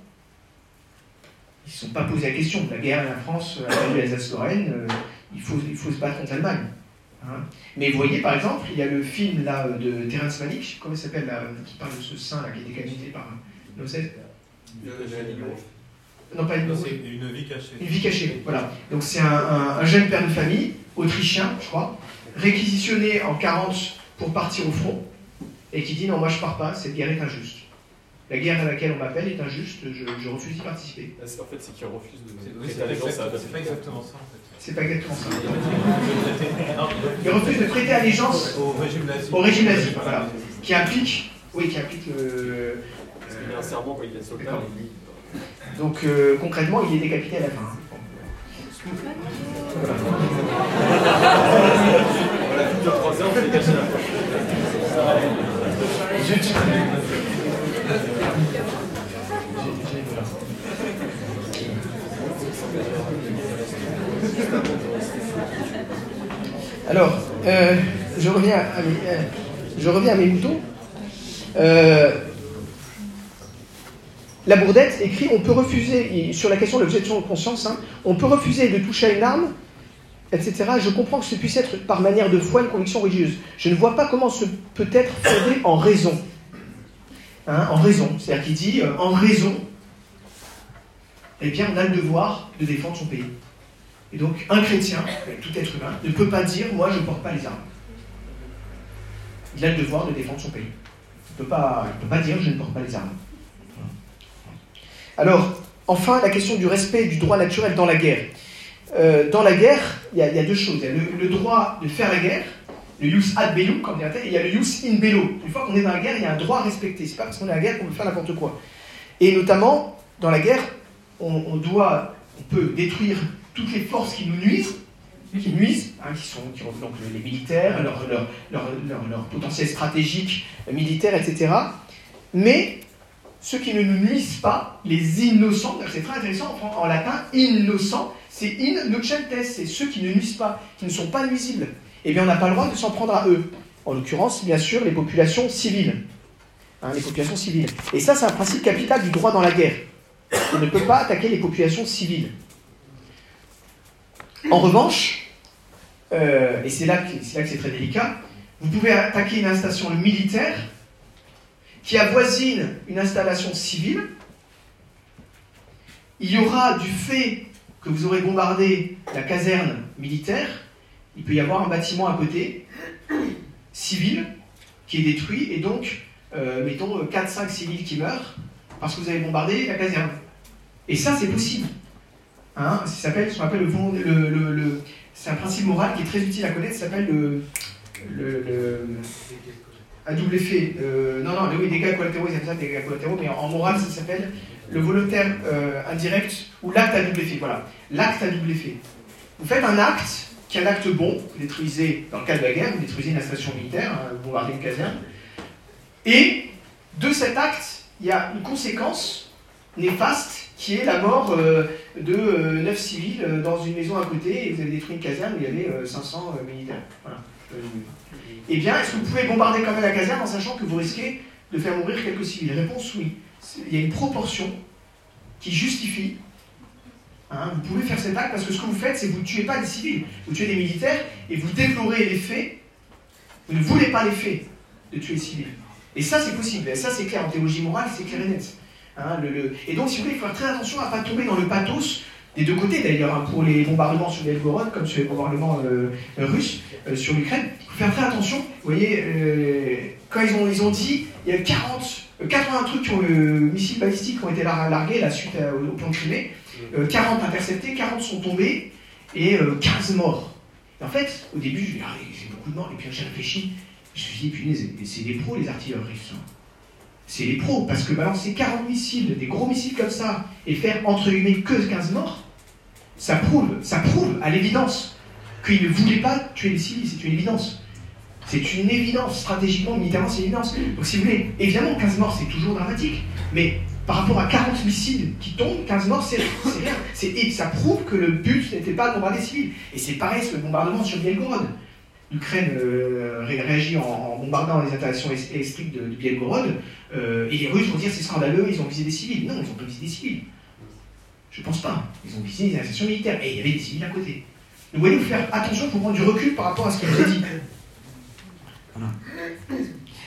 Ils ne se sont pas posé la question. La guerre la France a perdu l'Alsace-Lorraine, euh, il, faut, il faut se battre contre l'Allemagne. Hein. Mais vous voyez, par exemple, il y a le film là, de Terence Malick, comment il s'appelle, qui parle de ce saint là, qui a été canoniqué par Nocet non, pas une, une vie cachée. Une vie cachée, voilà. Donc c'est un, jeune père de famille, autrichien, je crois, réquisitionné en 40 pour partir au front, et qui dit non, moi je pars pas, cette guerre est injuste. La guerre à laquelle on m'appelle est injuste, je, refuse d'y participer. Ah, en fait, c'est qu'il refuse de. C'est pas exactement ça, en fait. C'est pas exactement ça. Il refuse de prêter allégeance au régime nazi. Au régime nazi, voilà. Qui implique, oui, qui implique le. Parce qu'il a un serment quand il est soldat, donc euh, concrètement, il est décapité à la fin. Alors, euh, je reviens à mes, euh, je reviens à mes moutons. Euh, la Bourdette écrit on peut refuser, sur la question de l'objection de conscience, hein, on peut refuser de toucher à une arme, etc. Je comprends que ce puisse être par manière de foi une conviction religieuse. Je ne vois pas comment ce peut être fondé en raison. Hein, en raison. C'est-à-dire qu'il dit en raison, eh bien, on a le devoir de défendre son pays. Et donc, un chrétien, tout être humain, ne peut pas dire moi, je ne porte pas les armes. Il a le devoir de défendre son pays. Il ne peut, peut pas dire je ne porte pas les armes. Alors, enfin, la question du respect du droit naturel dans la guerre. Euh, dans la guerre, il y, a deux choses. Il y a le, droit de faire la guerre, le jus ad bellum, comme dit, et il y a le jus in bello. Une fois qu'on est dans la guerre, il y a un droit à respecter. C'est pas parce qu'on est dans la guerre qu'on peut faire n'importe quoi. Et notamment, dans la guerre, on, doit, on peut détruire toutes les forces qui nous nuisent, qui nuisent, hein, qui sont donc les militaires, leur, potentiel stratégique militaire, etc. Mais ceux qui ne nous nuisent pas, les innocents, c'est très intéressant en, latin, innocent, c'est in nocentes, c'est ceux qui ne nuisent pas, qui ne sont pas nuisibles. Eh bien, on n'a pas le droit de s'en prendre à eux. En l'occurrence, bien sûr, les populations civiles. Hein, les populations civiles. Et ça, c'est un principe capital du droit dans la guerre. On ne peut pas attaquer les populations civiles. En revanche, euh, et c'est là que c'est très délicat, vous pouvez attaquer une installation militaire qui avoisine une installation civile, il y aura du fait que vous aurez bombardé la caserne militaire, il peut y avoir un bâtiment à côté, civil, qui est détruit, et donc, euh, mettons, 4-5 civils qui meurent parce que vous avez bombardé la caserne. Et ça, c'est possible. Hein, ça s'appelle, ce qu'on le, c'est un principe moral qui est très utile à connaître, ça s'appelle le, le, à double effet. Euh, non, non, oui, dégâts collatéraux, ils appellent ça dégâts collatéraux, mais en, morale, ça s'appelle le volontaire euh, indirect ou l'acte à double effet. Voilà, l'acte à double effet. Vous faites un acte qui est un acte bon, vous détruisez, dans le cas de la guerre, vous détruisez une station militaire, hein, vous bombardez une caserne, et de cet acte, il y a une conséquence néfaste qui est la mort euh, de neuf civils dans une maison à côté, et vous avez détruit une caserne où il y avait 500 militaires. Voilà eh bien, est-ce que vous pouvez bombarder quand même la caserne en sachant que vous risquez de faire mourir quelques civils? Réponse oui. Il y a une proportion qui justifie. Hein, vous pouvez faire cet acte parce que ce que vous faites, c'est que vous ne tuez pas des civils, vous tuez des militaires et vous déplorez les faits. Vous ne voulez pas les faits de tuer les civils. Et ça, c'est possible. Et ça, c'est clair. En théologie morale, c'est clair et net. Hein, Et donc, si vous voulez, il faut faire très attention à ne pas tomber dans le pathos des deux côtés d'ailleurs, hein, pour les bombardements sur Belgorod comme sur les bombardements euh, russes euh, sur l'Ukraine. Il faut faire très attention. Vous voyez, euh, quand ils ont, ils ont dit, il y a 40, 80 trucs qui ont, missiles balistiques qui ont été largués la suite au plan de Crimée. 40 interceptés, 40 sont tombés et 15 morts. en fait, au début, je me dis, ah, c'est beaucoup de morts. Et puis j'ai réfléchi, je me suis dit, punaise, c'est des pros les artilleurs russes. Hein. C'est les pros, parce que balancer 40 missiles, des gros missiles comme ça, et faire entre guillemets que 15 morts, ça prouve, ça prouve à l'évidence qu'ils ne voulaient pas tuer les civils, c'est une évidence. C'est une évidence, stratégiquement, militairement, c'est une évidence. Donc si vous voulez, évidemment, 15 morts, c'est toujours dramatique. Mais par rapport à 40 missiles qui tombent, 15 morts, c'est rien. Ça prouve que le but n'était pas de bombarder civils. Et c'est pareil le bombardement sur Bielgorod. L'Ukraine euh, réagit en, bombardant les installations électriques de, Bielgorod, euh, et les Russes vont dire c'est scandaleux, ils ont visé des civils. Non, ils n'ont pas visé des civils. Je pense pas. Ils ont visé des installations militaires, et il y avait des civils à côté. Donc vous voyez, faut faire attention, faut prendre du recul par rapport à ce qu'il vous a dit.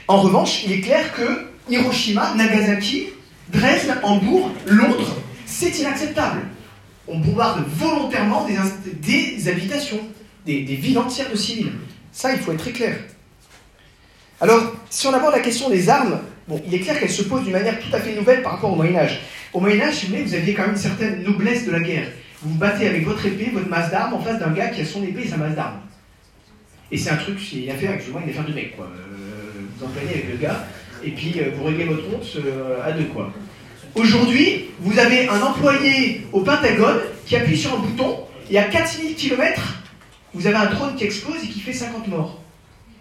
En revanche, il est clair que Hiroshima, Nagasaki, Dresde, Hambourg, Londres, c'est inacceptable. On bombarde volontairement des, habitations, des villes entières de civils. Ça, il faut être très clair. Alors, si on aborde la question des armes, bon, il est clair qu'elle se pose d'une manière tout à fait nouvelle par rapport au Moyen Âge. Au Moyen Âge, si vous voulez, vous aviez quand même une certaine noblesse de la guerre. Vous vous battez avec votre épée, votre masse d'armes, en face d'un gars qui a son épée et sa masse d'armes. Et c'est un truc, c'est une affaire, excusez-moi, une affaire de mec, quoi. Euh, vous entraînez avec le gars, et puis euh, vous réglez votre compte euh, à deux, quoi. Aujourd'hui, vous avez un employé au Pentagone qui appuie sur un bouton, et à 4000 km, vous avez un drone qui explose et qui fait 50 morts.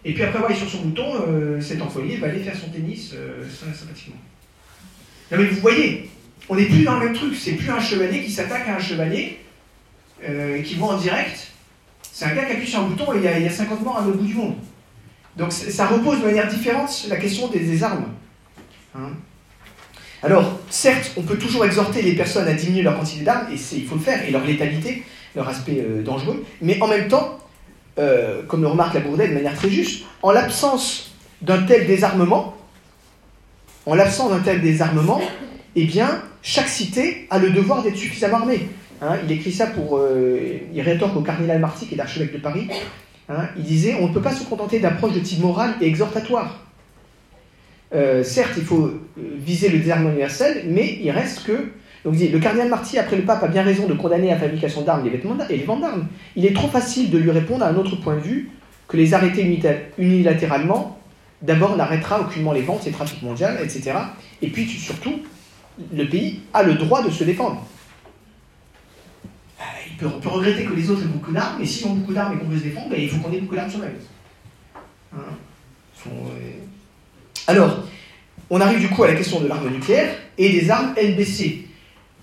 Et puis après avoir sur son bouton, euh, cet employé va aller faire son tennis euh, sympathiquement. Non mais vous voyez, on n'est plus dans le même truc. C'est plus un chevalier qui s'attaque à un chevalier euh, qui va en direct. C'est un gars qui appuie sur un bouton et il y a, il y a 50 morts à l'autre bout du monde. Donc ça repose de manière différente la question des, armes. Hein. Alors, certes, on peut toujours exhorter les personnes à diminuer leur quantité d'armes, et il faut le faire, et leur létalité, leur aspect euh, dangereux, mais en même temps, euh, comme le remarque la Bourdet de manière très juste, en l'absence d'un tel désarmement, en l'absence d'un tel désarmement, eh bien, chaque cité a le devoir d'être suffisamment armée. Hein, il écrit ça pour. Euh, il rétorque au cardinal Marty, qui est archevêque de Paris. Hein, il disait On ne peut pas se contenter d'approches de type moral et exhortatoire. certes, il faut viser le désarmement universel, mais il reste que donc le cardinal Marty, après le pape, a bien raison de condamner la fabrication d'armes et les ventes d'armes. Il est trop facile de lui répondre à un autre point de vue que les arrêter unilatéralement, d'abord n'arrêtera aucunement les ventes, c'est trafic mondial, etc. Et puis surtout, le pays a le droit de se défendre. Euh, il peut, on peut regretter que les autres aient beaucoup d'armes, mais s'ils ont beaucoup d'armes et qu'on veut se défendre, ben, il faut qu'on ait beaucoup d'armes soi-même. Hein? Euh, Alors, on arrive du coup à la question de l'arme nucléaire et des armes NBC.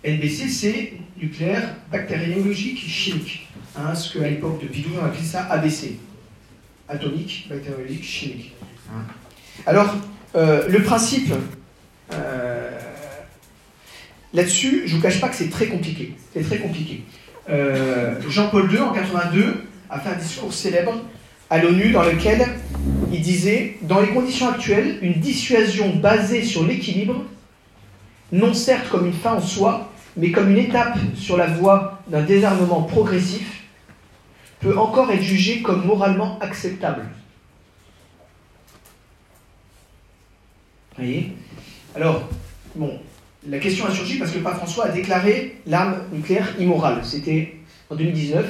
NBC, c'est nucléaire, bactériologique, chimique. Hein, ce qu'à l'époque de Pidou, on appelait ça ABC. Atomique, bactériologique, chimique. Hein. Alors, euh, le principe, euh, là-dessus, je ne vous cache pas que c'est très compliqué. C'est très compliqué. Euh, Jean-Paul II, en 82, a fait un discours célèbre à l'ONU dans lequel il disait Dans les conditions actuelles, une dissuasion basée sur l'équilibre non certes comme une fin en soi, mais comme une étape sur la voie d'un désarmement progressif, peut encore être jugée comme moralement acceptable. Vous voyez? Alors, bon, la question a surgi parce que le pape François a déclaré l'arme nucléaire immorale. C'était en 2019,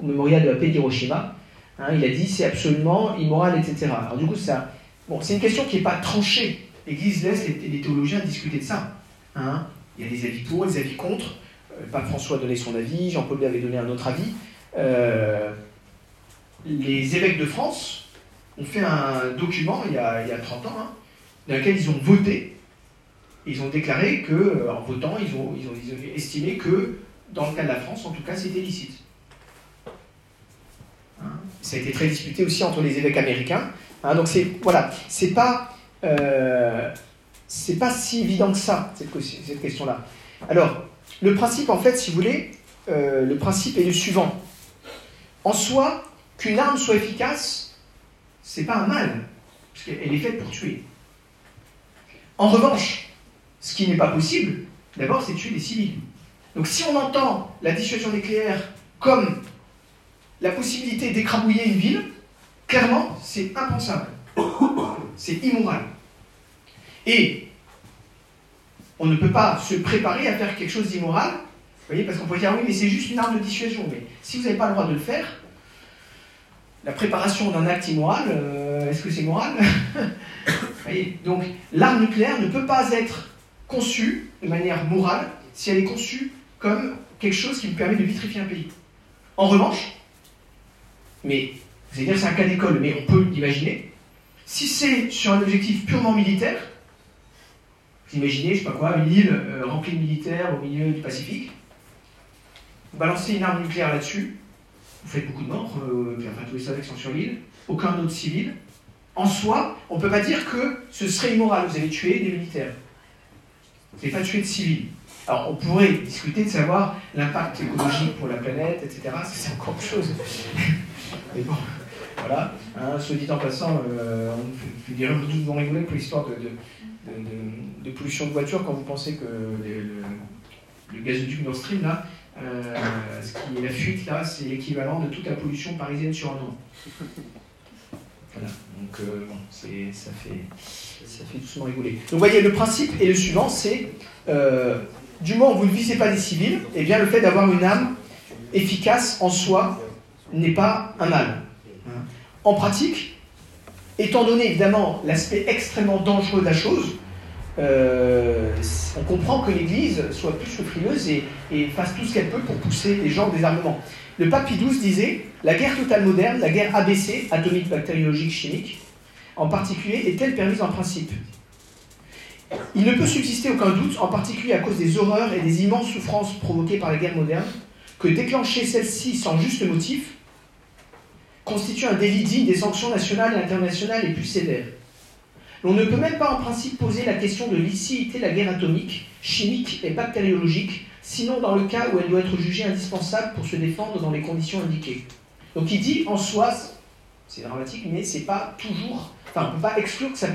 au mémorial de la paix d'Hiroshima. Hein, il a dit c'est absolument immoral, etc. Alors du coup, ça, bon, c'est une question qui n'est pas tranchée. L'Église laisse les théologiens discuter de ça. Hein. Il y a des avis pour, des avis contre. Euh, Pape François a donné son avis, Jean-Paul II avait donné un autre avis. Euh, les évêques de France ont fait un document il y a, il y a 30 ans, hein, dans lequel ils ont voté. Ils ont déclaré que, euh, en votant, ils ont, estimé que, dans le cas de la France, en tout cas, c'était licite. Hein. ça a été très disputé aussi entre les évêques américains. donc c'est voilà, c'est pas c'est pas si évident que ça, cette, question-là. Alors, le principe, en fait, si vous voulez, euh, le principe est le suivant. En soi, qu'une arme soit efficace, c'est pas un mal, parce qu'elle est faite pour tuer. En revanche, ce qui n'est pas possible, d'abord, c'est tuer des civils. Donc si on entend la dissuasion nucléaire comme la possibilité d'écrabouiller une ville, clairement, c'est impensable. C'est immoral. Et on ne peut pas se préparer à faire quelque chose d'immoral. Vous voyez, parce qu'on peut dire oui, mais c'est juste une arme de dissuasion. Mais si vous n'avez pas le droit de le faire, la préparation d'un acte immoral, euh, est-ce que c'est moral voyez Donc, l'arme nucléaire ne peut pas être conçue de manière morale si elle est conçue comme quelque chose qui vous permet de vitrifier un pays. En revanche, mais vous allez dire c'est un cas d'école, mais on peut l'imaginer, si c'est sur un objectif purement militaire, Vous imaginez, je sais pas quoi, une île euh, remplie de militaires au milieu du Pacifique. Vous balancez une arme nucléaire là-dessus, vous faites beaucoup de morts, euh, enfin tous les soldats qui sont sur l'île, aucun autre civil. En soi, on ne peut pas dire que ce serait immoral. Vous avez tué des militaires. Vous n'avez pas tué de civils. Alors, on pourrait discuter de savoir l'impact écologique pour la planète, etc. C'est encore autre chose. Mais bon, voilà. Hein, soit dit en passant, euh, on fait des vont rigoler pour l'histoire de, pollution de voiture quand vous pensez que le, gazoduc Nord Stream, là, euh, ce qui est la fuite, là, c'est l'équivalent de toute la pollution parisienne sur un an. Voilà. Donc, euh, ça fait, ça fait doucement rigoler. Donc, vous voyez, le principe est le suivant c'est euh, du moment où vous ne visez pas des civils, eh bien, le fait d'avoir une âme efficace en soi n'est pas un mal. En pratique, étant donné évidemment l'aspect extrêmement dangereux de la chose, euh, on comprend que l'Église soit plus que frileuse et, et, fasse tout ce qu'elle peut pour pousser les gens au désarmement. Le pape Pie XII disait La guerre totale moderne, la guerre ABC, atomique, bactériologique, chimique, en particulier, est-elle permise en principe? Il ne peut subsister aucun doute, en particulier à cause des horreurs et des immenses souffrances provoquées par la guerre moderne, que déclencher celle-ci sans juste motif constitue un délit digne des sanctions nationales et internationales les plus sévères. On ne peut même pas en principe poser la question de licéité de la guerre atomique, chimique et bactériologique, sinon dans le cas où elle doit être jugée indispensable pour se défendre dans les conditions indiquées. Donc il dit en soi, c'est dramatique, mais c'est pas toujours, enfin on ne peut pas exclure que ça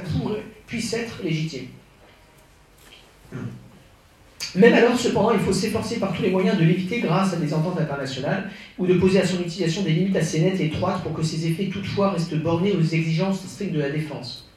puisse être légitime. Même alors, cependant, il faut s'efforcer par tous les moyens de l'éviter grâce à des ententes internationales ou de poser à son utilisation des limites assez nettes et étroites pour que ses effets toutefois restent bornés aux exigences strictes de la défense.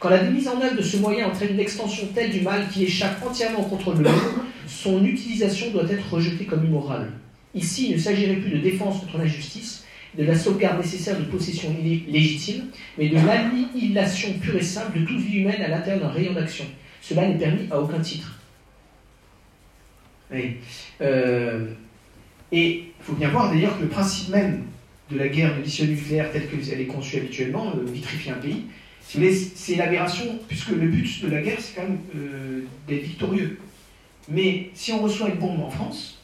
Quand la mise en œuvre de ce moyen entraîne une extension telle du mal qui échappe entièrement au contrôle de l'homme, son utilisation doit être rejetée comme immorale. Ici, il ne s'agirait plus de défense contre l'injustice, de la sauvegarde nécessaire de possession légitime, mais de l'annihilation pure et simple de toute vie humaine à l'intérieur d'un rayon d'action. Cela n'est permis à aucun titre. Euh, et il faut bien voir d'ailleurs que le principe même de la guerre de mission nucléaire telle qu'elle est conçue habituellement, euh, vitrifier un pays, c'est une aberration, puisque le but de la guerre, c'est quand même euh, d'être victorieux. Mais si on reçoit une bombe en France,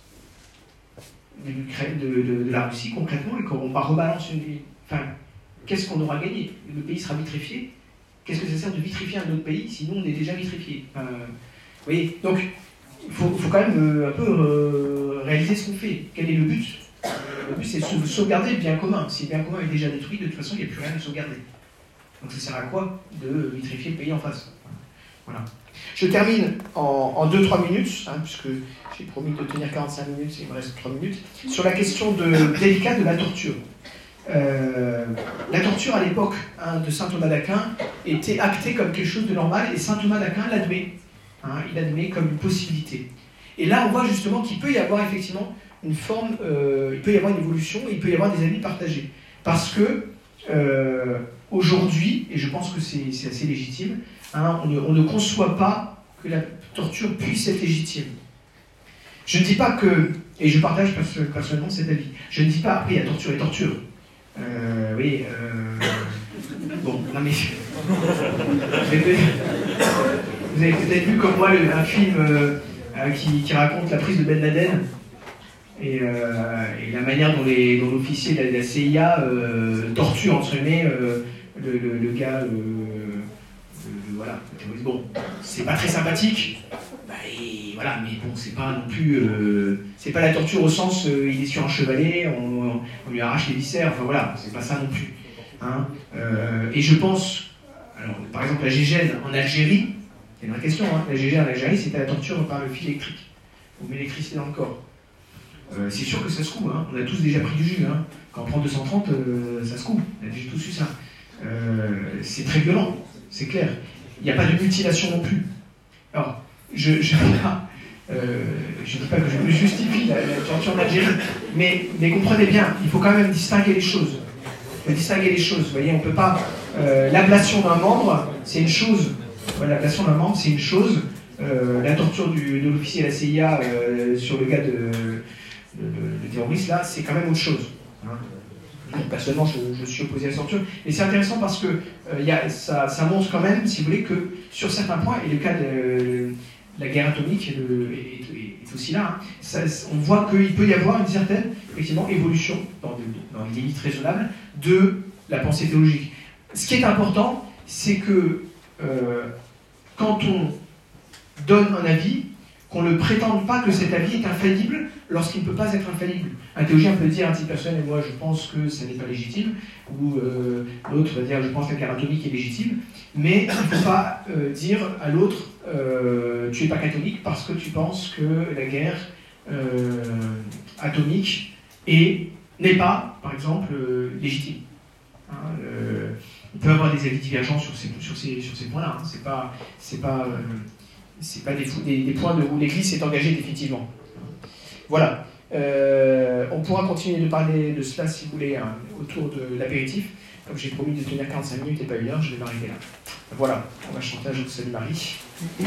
de, la Russie concrètement, et qu'on rebalance une. Enfin, qu'est-ce qu'on aura gagné? Le pays sera vitrifié. Qu'est-ce que ça sert de vitrifier un autre pays si nous on est déjà vitrifié Vous voyez Donc, il faut, quand même euh, un peu euh, réaliser ce qu'on fait. Quel est le but? Le but, c'est de sauvegarder le bien commun. Si le bien commun est déjà détruit, de toute façon, il n'y a plus rien à sauvegarder. Donc ça sert à quoi de vitrifier le pays en face? Voilà. Je termine en 2-3 minutes, hein, puisque j'ai promis de tenir 45 minutes, il me reste 3 minutes, sur la question délicate de la torture. Euh, la torture à l'époque hein, de saint Thomas d'Aquin était actée comme quelque chose de normal et saint Thomas d'Aquin l'admet. Hein, admet comme une possibilité. Et là, on voit justement qu'il peut y avoir effectivement une forme, euh, il peut y avoir une évolution, il peut y avoir des avis partagés. Parce que euh, aujourd'hui, et je pense que c'est assez légitime, hein, on, ne, conçoit pas que la torture puisse être légitime. Je ne dis pas que, et je partage personnellement cet avis, je ne dis pas, après, la torture est torture. Euh, oui, bon, non mais. Vous avez peut-être vu comme moi un film euh, euh, qui, raconte la prise de Ben Laden et, euh, la manière dont l'officier de, la CIA torture, entre guillemets, le, gars, voilà, Bon, c'est pas très sympathique, bah, voilà, mais bon, c'est pas non plus. c'est pas la torture au sens il est sur un chevalet, on, lui arrache les viscères, enfin voilà, c'est pas ça non plus. Hein. et je pense, alors, par exemple, la Gégène en Algérie, c'est une vraie question. Hein. La GG en Algérie, c'était la torture par le fil électrique. On met l'électricité dans le corps. Euh, c'est sûr que ça se coud. Hein. On a tous déjà pris du jus. Hein. Quand on prend 230, euh, ça se coud. On a déjà tous eu ça. Euh, c'est très violent, c'est clair. Il n'y a pas de mutilation non plus. Alors, je ne dis pas que je me justifie la, torture en Algérie, mais, mais, comprenez bien, il faut quand même distinguer les choses. Il faut distinguer les choses. Vous voyez, on ne peut pas. L'ablation d'un membre, c'est une chose la passion d'un membre, c'est une chose. Euh, la torture de l'officier de la CIA euh, sur le cas de, terroriste, là, c'est quand même autre chose. Hein. Personnellement, je, suis opposé à la censure. Et c'est intéressant parce que euh, ça, montre quand même, si vous voulez, que sur certains points, et le cas de la guerre atomique est, aussi là, hein, on voit qu'il peut y avoir une certaine effectivement, évolution, dans, les limites raisonnables, de la pensée théologique. Ce qui est important, c'est que quand on donne un avis, qu'on ne prétende pas que cet avis est infaillible lorsqu'il ne peut pas être infaillible. Un théologien peut dire à titre personnel, moi je pense que ça n'est pas légitime, ou euh, l'autre va dire je pense que la guerre atomique est légitime, mais il ne faut pas euh, dire à l'autre euh, tu n'es pas catholique parce que tu penses que la guerre atomique n'est pas, par exemple, légitime. Hein, on peut avoir des avis divergents sur ces, points-là. Hein. C'est pas, c'est pas, des, points où l'Église s'est engagée définitivement. Voilà. Euh, on pourra continuer de parler de cela, si vous voulez, hein, autour de l'apéritif. Comme j'ai promis de tenir 45 minutes et pas une heure, je vais m'arrêter là. Voilà, on va chanter jour Salut Marie. Du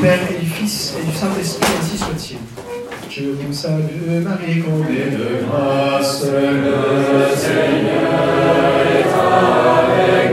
Père et du Fils et du Saint-Esprit, ainsi soit-il. Je vous salue, Marie, comblée de grâce, le Seigneur est avec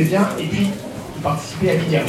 les biens et puis participer à l'IDIA.